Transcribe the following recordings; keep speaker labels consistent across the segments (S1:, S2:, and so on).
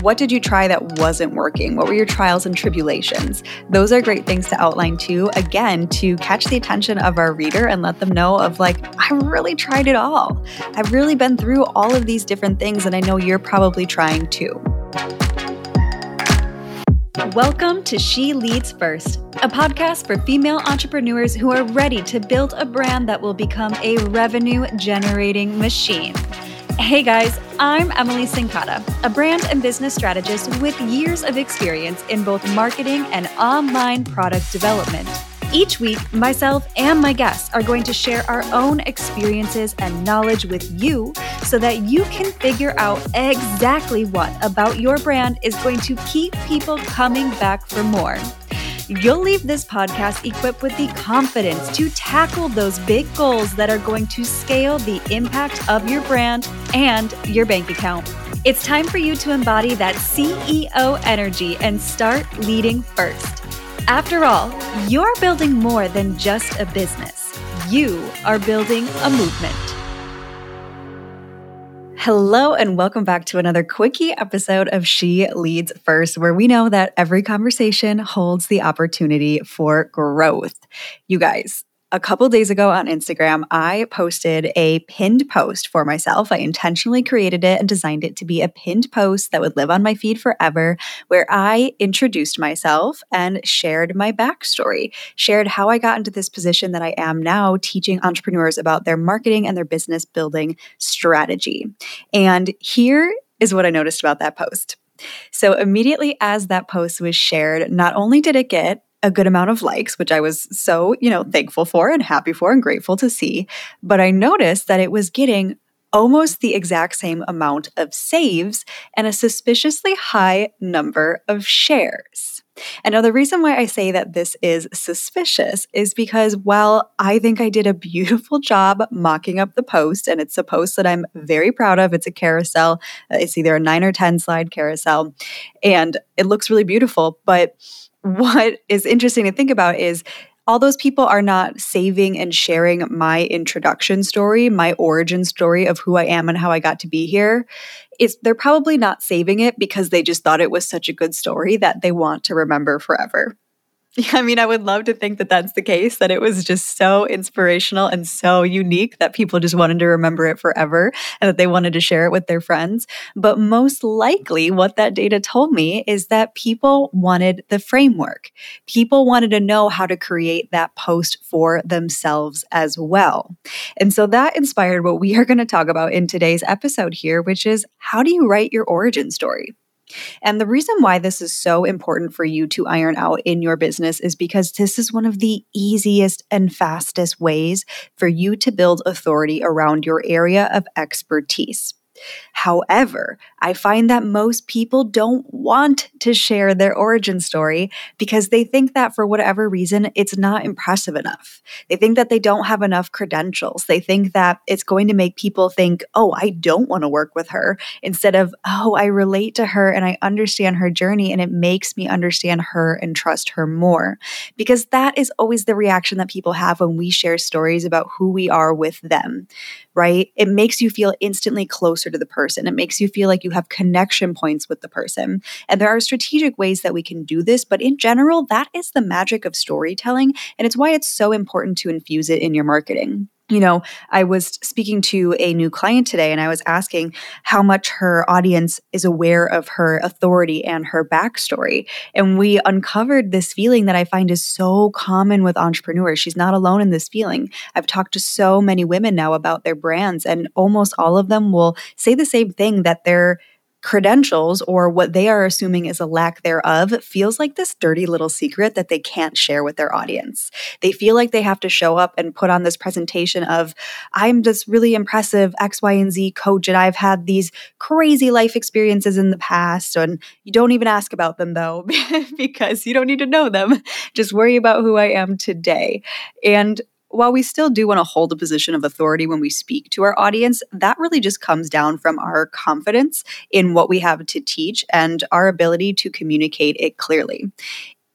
S1: What did you try that wasn't working? What were your trials and tribulations? Those are great things to outline too, again, to catch the attention of our reader and let them know of like, I really tried it all. I've really been through all of these different things, and I know you're probably trying too. Welcome to She Leads First, a podcast for female entrepreneurs who are ready to build a brand that will become a revenue generating machine. Hey guys, I'm Emily Cincotta, a brand and business strategist with years of experience in both marketing and online product development. Each week, myself and my guests are going to share our own experiences and knowledge with you so that you can figure out exactly what about your brand is going to keep people coming back for more. You'll leave this podcast equipped with the confidence to tackle those big goals that are going to scale the impact of your brand and your bank account. It's time for you to embody that CEO energy and start leading first. After all, you're building more than just a business, you are building a movement. Hello, and welcome back to another quickie episode of She Leads First, where we know that every conversation holds the opportunity for growth. You guys, a couple days ago on Instagram, I posted a pinned post for myself. I intentionally created it and designed it to be a pinned post that would live on my feed forever, where I introduced myself and shared my backstory, shared how I got into this position that I am now, teaching entrepreneurs about their marketing and their business building strategy. And here is what I noticed about that post. So, immediately as that post was shared, not only did it get a good amount of likes, which I was so, you know, thankful for and happy for and grateful to see. But I noticed that it was getting almost the exact same amount of saves and a suspiciously high number of shares. And now, the reason why I say that this is suspicious is because while I think I did a beautiful job mocking up the post, and it's a post that I'm very proud of, it's a carousel, uh, it's either a nine or 10 slide carousel, and it looks really beautiful, but what is interesting to think about is all those people are not saving and sharing my introduction story, my origin story of who I am and how I got to be here. It's they're probably not saving it because they just thought it was such a good story that they want to remember forever. I mean, I would love to think that that's the case, that it was just so inspirational and so unique that people just wanted to remember it forever and that they wanted to share it with their friends. But most likely, what that data told me is that people wanted the framework. People wanted to know how to create that post for themselves as well. And so that inspired what we are going to talk about in today's episode here, which is how do you write your origin story? And the reason why this is so important for you to iron out in your business is because this is one of the easiest and fastest ways for you to build authority around your area of expertise. However, I find that most people don't want to share their origin story because they think that for whatever reason, it's not impressive enough. They think that they don't have enough credentials. They think that it's going to make people think, oh, I don't want to work with her, instead of, oh, I relate to her and I understand her journey and it makes me understand her and trust her more. Because that is always the reaction that people have when we share stories about who we are with them right? It makes you feel instantly closer to the person. It makes you feel like you have connection points with the person. And there are strategic ways that we can do this, but in general, that is the magic of storytelling. And it's why it's so important to infuse it in your marketing you know, I was speaking to a new client today and I was asking how much her audience is aware of her authority and her backstory. And we uncovered this feeling that I find is so common with entrepreneurs. She's not alone in this feeling. I've talked to so many women now about their brands, and almost all of them will say the same thing that they're credentials or what they are assuming is a lack thereof feels like this dirty little secret that they can't share with their audience. They feel like they have to show up and put on this presentation of, I'm this really impressive X, Y, and Z coach, and I've had these crazy life experiences in the past. And you don't even ask about them though, because you don't need to know them. Just worry about who I am today. And while we still do want to hold a position of authority when we speak to our audience, that really just comes down from our confidence in what we have to teach and our ability to communicate it clearly.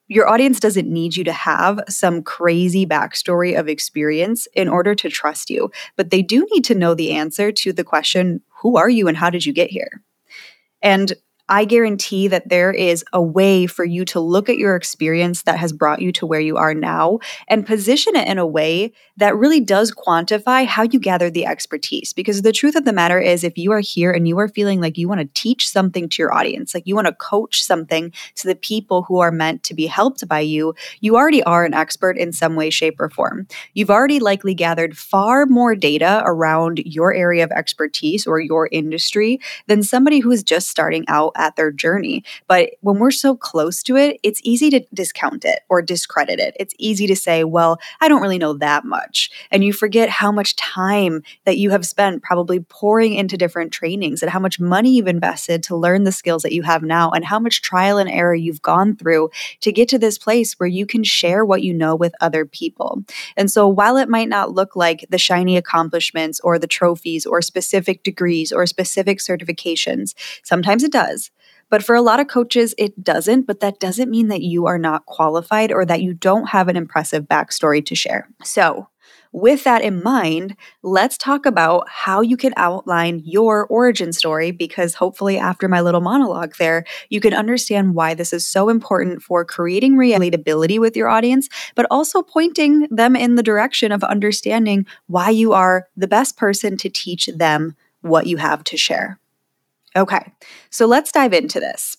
S1: Your audience doesn't need you to have some crazy backstory of experience in order to trust you, but they do need to know the answer to the question who are you and how did you get here? And I guarantee that there is a way for you to look at your experience that has brought you to where you are now and position it in a way that really does quantify how you gather the expertise. Because the truth of the matter is, if you are here and you are feeling like you want to teach something to your audience, like you want to coach something to the people who are meant to be helped by you, you already are an expert in some way, shape, or form. You've already likely gathered far more data around your area of expertise or your industry than somebody who is just starting out at their journey. But when we're so close to it, it's easy to discount it or discredit it. It's easy to say, well, I don't really know that much. And you forget how much time that you have spent probably pouring into different trainings and how much money you've invested to learn the skills that you have now and how much trial and error you've gone through to get to this place where you can share what you know with other people. And so while it might not look like the shiny accomplishments or the trophies or specific degrees or specific certifications, sometimes it does. But for a lot of coaches, it doesn't. But that doesn't mean that you are not qualified or that you don't have an impressive backstory to share. So, with that in mind, let's talk about how you can outline your origin story because hopefully, after my little monologue there, you can understand why this is so important for creating relatability with your audience, but also pointing them in the direction of understanding why you are the best person to teach them what you have to share. Okay, so let's dive into this.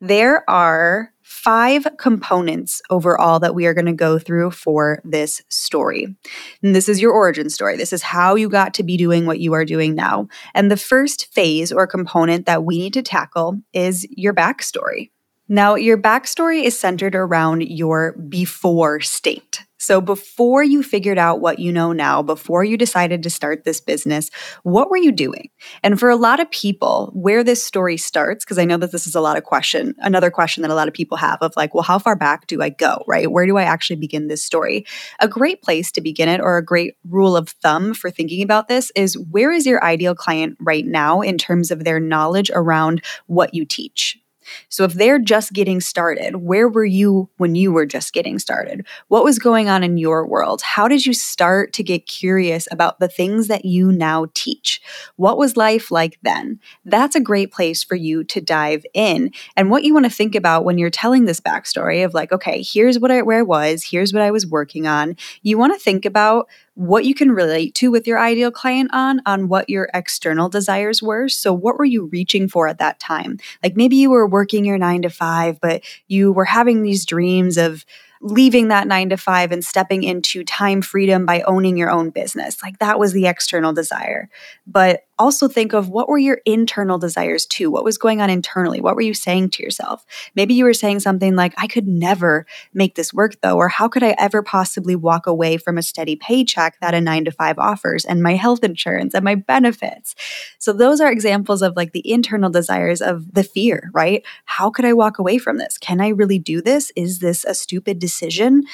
S1: There are five components overall that we are going to go through for this story. And this is your origin story. This is how you got to be doing what you are doing now. And the first phase or component that we need to tackle is your backstory. Now, your backstory is centered around your before state. So, before you figured out what you know now, before you decided to start this business, what were you doing? And for a lot of people, where this story starts, because I know that this is a lot of question, another question that a lot of people have of like, well, how far back do I go, right? Where do I actually begin this story? A great place to begin it, or a great rule of thumb for thinking about this, is where is your ideal client right now in terms of their knowledge around what you teach? So if they're just getting started, where were you when you were just getting started? What was going on in your world? How did you start to get curious about the things that you now teach? What was life like then? That's a great place for you to dive in. And what you want to think about when you're telling this backstory of like, okay, here's what I where I was, here's what I was working on. You want to think about what you can relate to with your ideal client on on what your external desires were so what were you reaching for at that time like maybe you were working your 9 to 5 but you were having these dreams of leaving that nine to five and stepping into time freedom by owning your own business. Like that was the external desire. But also think of what were your internal desires too? What was going on internally? What were you saying to yourself? Maybe you were saying something like, I could never make this work though, or how could I ever possibly walk away from a steady paycheck that a nine to five offers and my health insurance and my benefits? So those are examples of like the internal desires of the fear, right? How could I walk away from this? Can I really do this? Is this a stupid decision?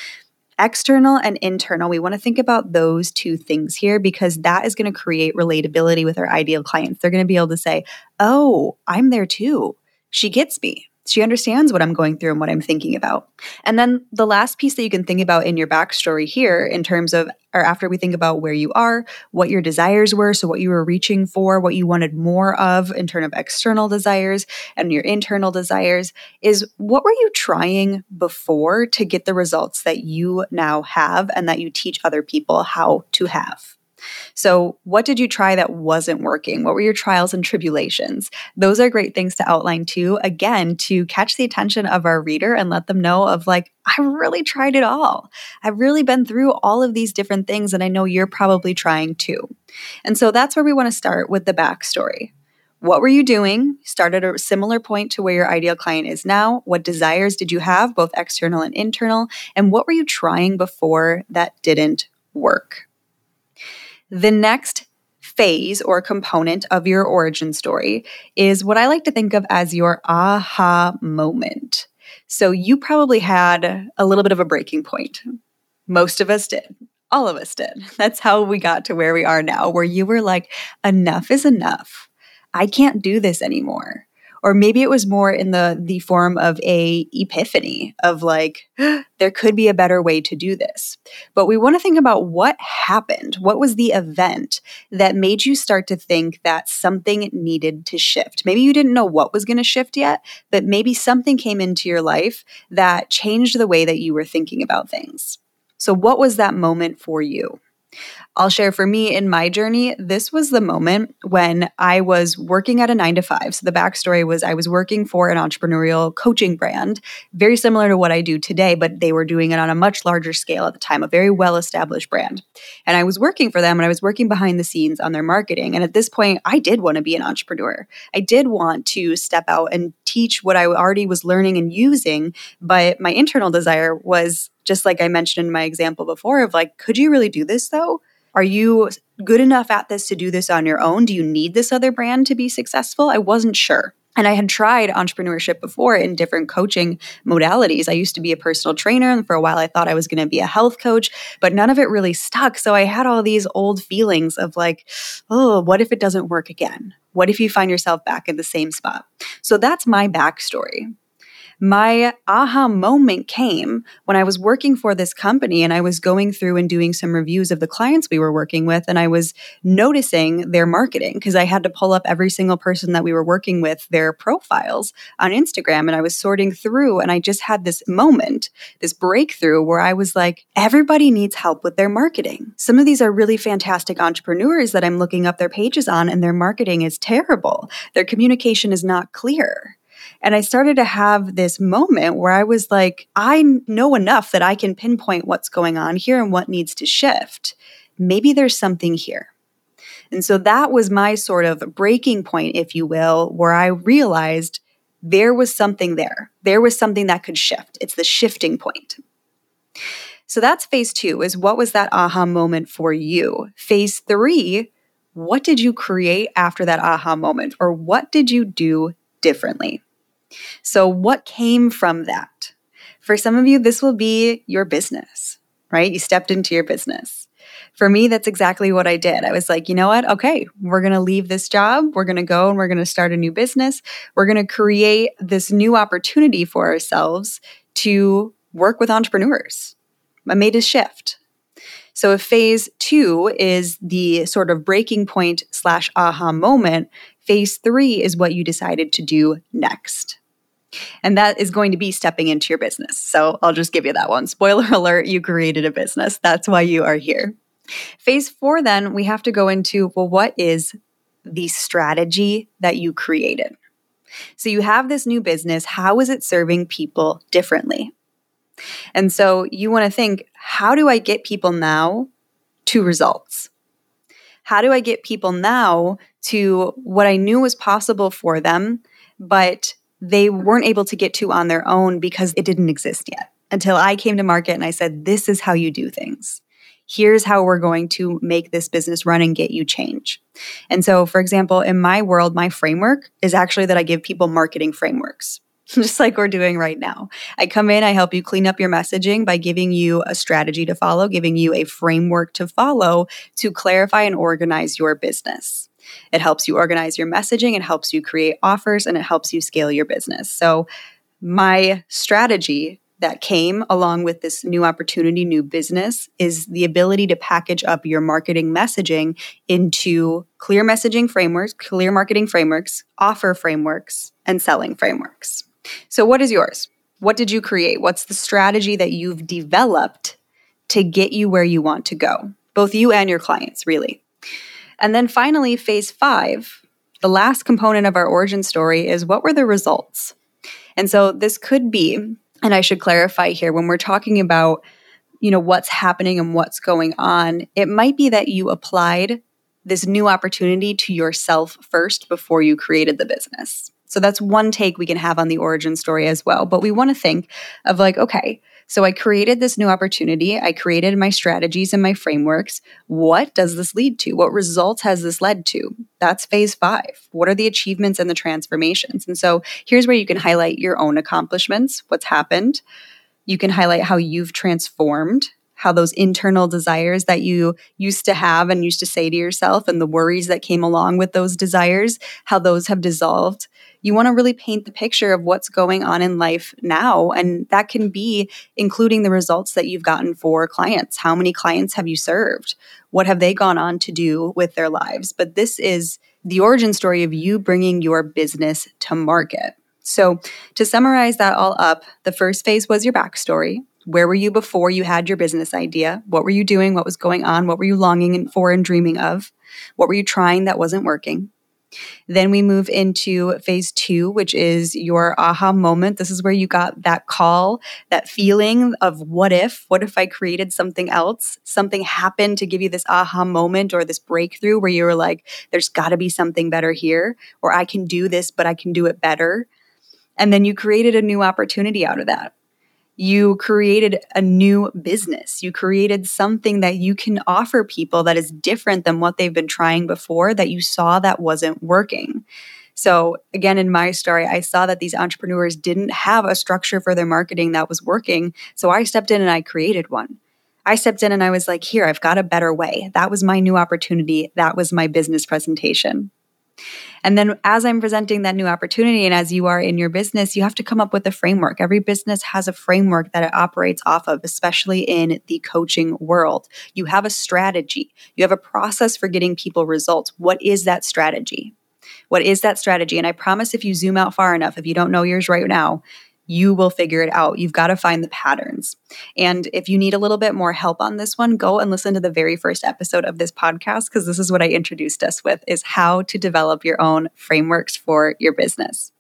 S1: External and internal. We want to think about those two things here because that is going to create relatability with our ideal clients. They're going to be able to say, Oh, I'm there too. She gets me. She understands what I'm going through and what I'm thinking about. And then the last piece that you can think about in your backstory here, in terms of, or after we think about where you are, what your desires were, so what you were reaching for, what you wanted more of in terms of external desires and your internal desires, is what were you trying before to get the results that you now have and that you teach other people how to have? So, what did you try that wasn't working? What were your trials and tribulations? Those are great things to outline too, again, to catch the attention of our reader and let them know of like, I really tried it all. I've really been through all of these different things, and I know you're probably trying too. And so that's where we want to start with the backstory. What were you doing? Start at a similar point to where your ideal client is now. What desires did you have, both external and internal? And what were you trying before that didn't work? The next phase or component of your origin story is what I like to think of as your aha moment. So you probably had a little bit of a breaking point. Most of us did. All of us did. That's how we got to where we are now, where you were like, enough is enough. I can't do this anymore. Or maybe it was more in the the form of a epiphany of like there could be a better way to do this. But we want to think about what happened. What was the event that made you start to think that something needed to shift? Maybe you didn't know what was going to shift yet but maybe something came into your life that changed the way that you were thinking about things. So what was that moment for you I'll share for me in my journey, this was the moment when I was working at a nine to five. So the backstory was I was working for an entrepreneurial coaching brand, very similar to what I do today, but they were doing it on a much larger scale at the time, a very well established brand. And I was working for them and I was working behind the scenes on their marketing. And at this point, I did want to be an entrepreneur. I did want to step out and teach what I already was learning and using, but my internal desire was just like I mentioned in my example before of like, could you really do this though? Are you good enough at this to do this on your own? Do you need this other brand to be successful? I wasn't sure. And I had tried entrepreneurship before in different coaching modalities. I used to be a personal trainer, and for a while I thought I was going to be a health coach, but none of it really stuck. So I had all these old feelings of like, oh, what if it doesn't work again? What if you find yourself back in the same spot? So that's my backstory my aha moment came when I was working for this company and I was going through and doing some reviews of the clients we were working with. And I was noticing their marketing because I had to pull up every single person that we were working with, their profiles on Instagram. And I was sorting through and I just had this moment, this breakthrough where I was like, everybody needs help with their marketing. Some of these are really fantastic entrepreneurs that I'm looking up their pages on and their marketing is terrible. Their communication is not clear. And I started to have this moment where I was like, I know enough that I can pinpoint what's going on here and what needs to shift. Maybe there's something here. And so that was my sort of breaking point, if you will, where I realized there was something there. There was something that could shift. It's the shifting point. So that's phase two is what was that aha moment for you? Phase three, what did you create after that aha moment? Or what did you do differently? So, what came from that? For some of you, this will be your business, right? You stepped into your business. For me, that's exactly what I did. I was like, you know what? Okay, we're going to leave this job. We're going to go and we're going to start a new business. We're going to create this new opportunity for ourselves to work with entrepreneurs. I made a shift. So if phase two is the sort of breaking point slash aha moment, phase three is what you decided to do next. And that is going to be stepping into your business. So I'll just give you that one. Spoiler alert, you created a business. That's why you are here. Phase four, then we have to go into well, what is the strategy that you created? So you have this new business. How is it serving people differently? And so you want to think how do I get people now to results? How do I get people now to what I knew was possible for them, but they weren't able to get to on their own because it didn't exist yet until I came to market and I said, This is how you do things. Here's how we're going to make this business run and get you change. And so, for example, in my world, my framework is actually that I give people marketing frameworks. Just like we're doing right now. I come in, I help you clean up your messaging by giving you a strategy to follow, giving you a framework to follow to clarify and organize your business. It helps you organize your messaging, it helps you create offers, and it helps you scale your business. So, my strategy that came along with this new opportunity, new business, is the ability to package up your marketing messaging into clear messaging frameworks, clear marketing frameworks, offer frameworks, and selling frameworks. So, what is yours? What did you create? What's the strategy that you've developed to get you where you want to go? Both you and your clients, really. And then finally, phase five, the last component of our origin story is what were the results? And so this could be, and I should clarify here, when we're talking about you know what's happening and what's going on it might be that you applied this new opportunity to yourself first before you created the business so that's one take we can have on the origin story as well but we want to think of like okay so I created this new opportunity. I created my strategies and my frameworks. What does this lead to? What results has this led to? That's phase five. What are the achievements and the transformations? And so here's where you can highlight your own accomplishments, what's happened. You can highlight how you've transformed how those internal desires that you used to have and used to say to yourself and the worries that came along with those desires, how those have dissolved. You want to really paint the picture of what's going on in life now. And that can be including the results that you've gotten for clients. How many clients have you served? What have they gone on to do with their lives? But this is the origin story of you bringing your business to market. So, to summarize that all up, the first phase was your backstory. Where were you before you had your business idea? What were you doing? What was going on? What were you longing for and dreaming of? What were you trying that wasn't working? Then we move into phase two, which is your aha moment. This is where you got that call, that feeling of what if? What if I created something else? Something happened to give you this aha moment or this breakthrough where you were like, there's got to be something better here, or I can do this, but I can do it better. And then you created a new opportunity out of that. You created a new business. You created something that you can offer people that is different than what they've been trying before that you saw that wasn't working. So, again, in my story, I saw that these entrepreneurs didn't have a structure for their marketing that was working. So, I stepped in and I created one. I stepped in and I was like, here, I've got a better way. That was my new opportunity. That was my business presentation. And then as I'm presenting that new opportunity and as you are in your business, you have to come up with a framework. Every business has a framework that it operates off of, especially in the coaching world. You have a strategy, you have a process for getting people results. What is that strategy? What is that strategy? And I promise if you zoom out far enough, if you don't know yours right now, you will figure it out. You've got to find the patterns. And if you need a little bit more help on this one, go and listen to the very first episode of this podcast because this is what I introduced us with is how to develop your own frameworks for your business.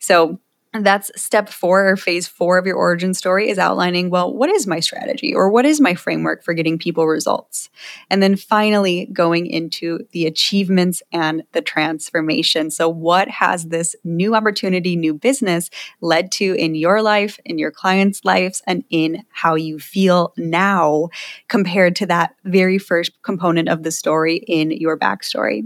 S1: So, that's step four or phase four of your origin story is outlining, well, what is my strategy or what is my framework for getting people results? And then finally going into the achievements and the transformation. So, what has this new opportunity, new business led to in your life, in your clients' lives, and in how you feel now compared to that very first component of the story in your backstory?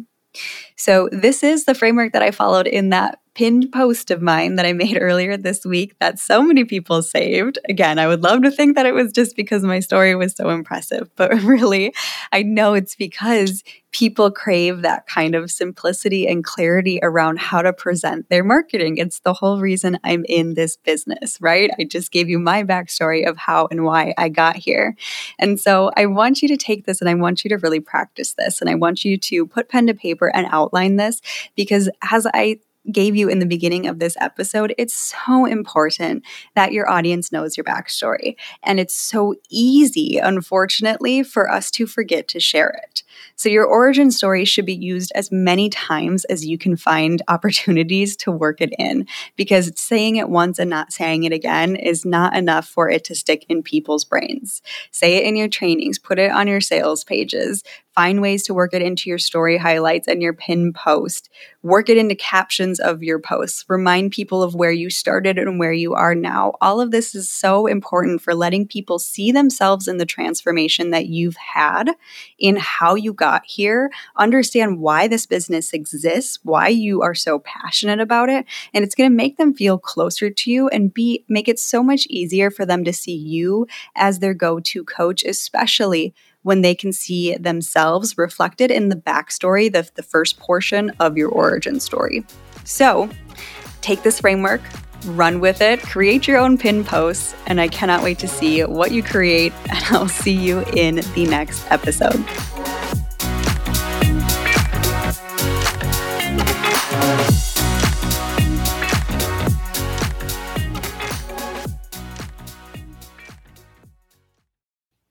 S1: So, this is the framework that I followed in that pinned post of mine that I made earlier this week that so many people saved. Again, I would love to think that it was just because my story was so impressive, but really, I know it's because people crave that kind of simplicity and clarity around how to present their marketing. It's the whole reason I'm in this business, right? I just gave you my backstory of how and why I got here. And so I want you to take this and I want you to really practice this. And I want you to put pen to paper and outline this because as I gave you in the beginning of this episode, it's so important that your audience knows your backstory. And it's so easy, unfortunately, for us to forget to share it. So, your origin story should be used as many times as you can find opportunities to work it in, because saying it once and not saying it again is not enough for it to stick in people's brains. Say it in your trainings, put it on your sales pages, Find ways to work it into your story highlights and your pin post. Work it into captions of your posts. Remind people of where you started and where you are now. All of this is so important for letting people see themselves in the transformation that you've had, in how you got here, understand why this business exists, why you are so passionate about it, and it's going to make them feel closer to you and be make it so much easier for them to see you as their go-to coach, especially when they can see themselves reflected in the backstory, the, the first portion of your origin story. So take this framework, run with it, create your own pin posts, and I cannot wait to see what you create. And I'll see you in the next episode.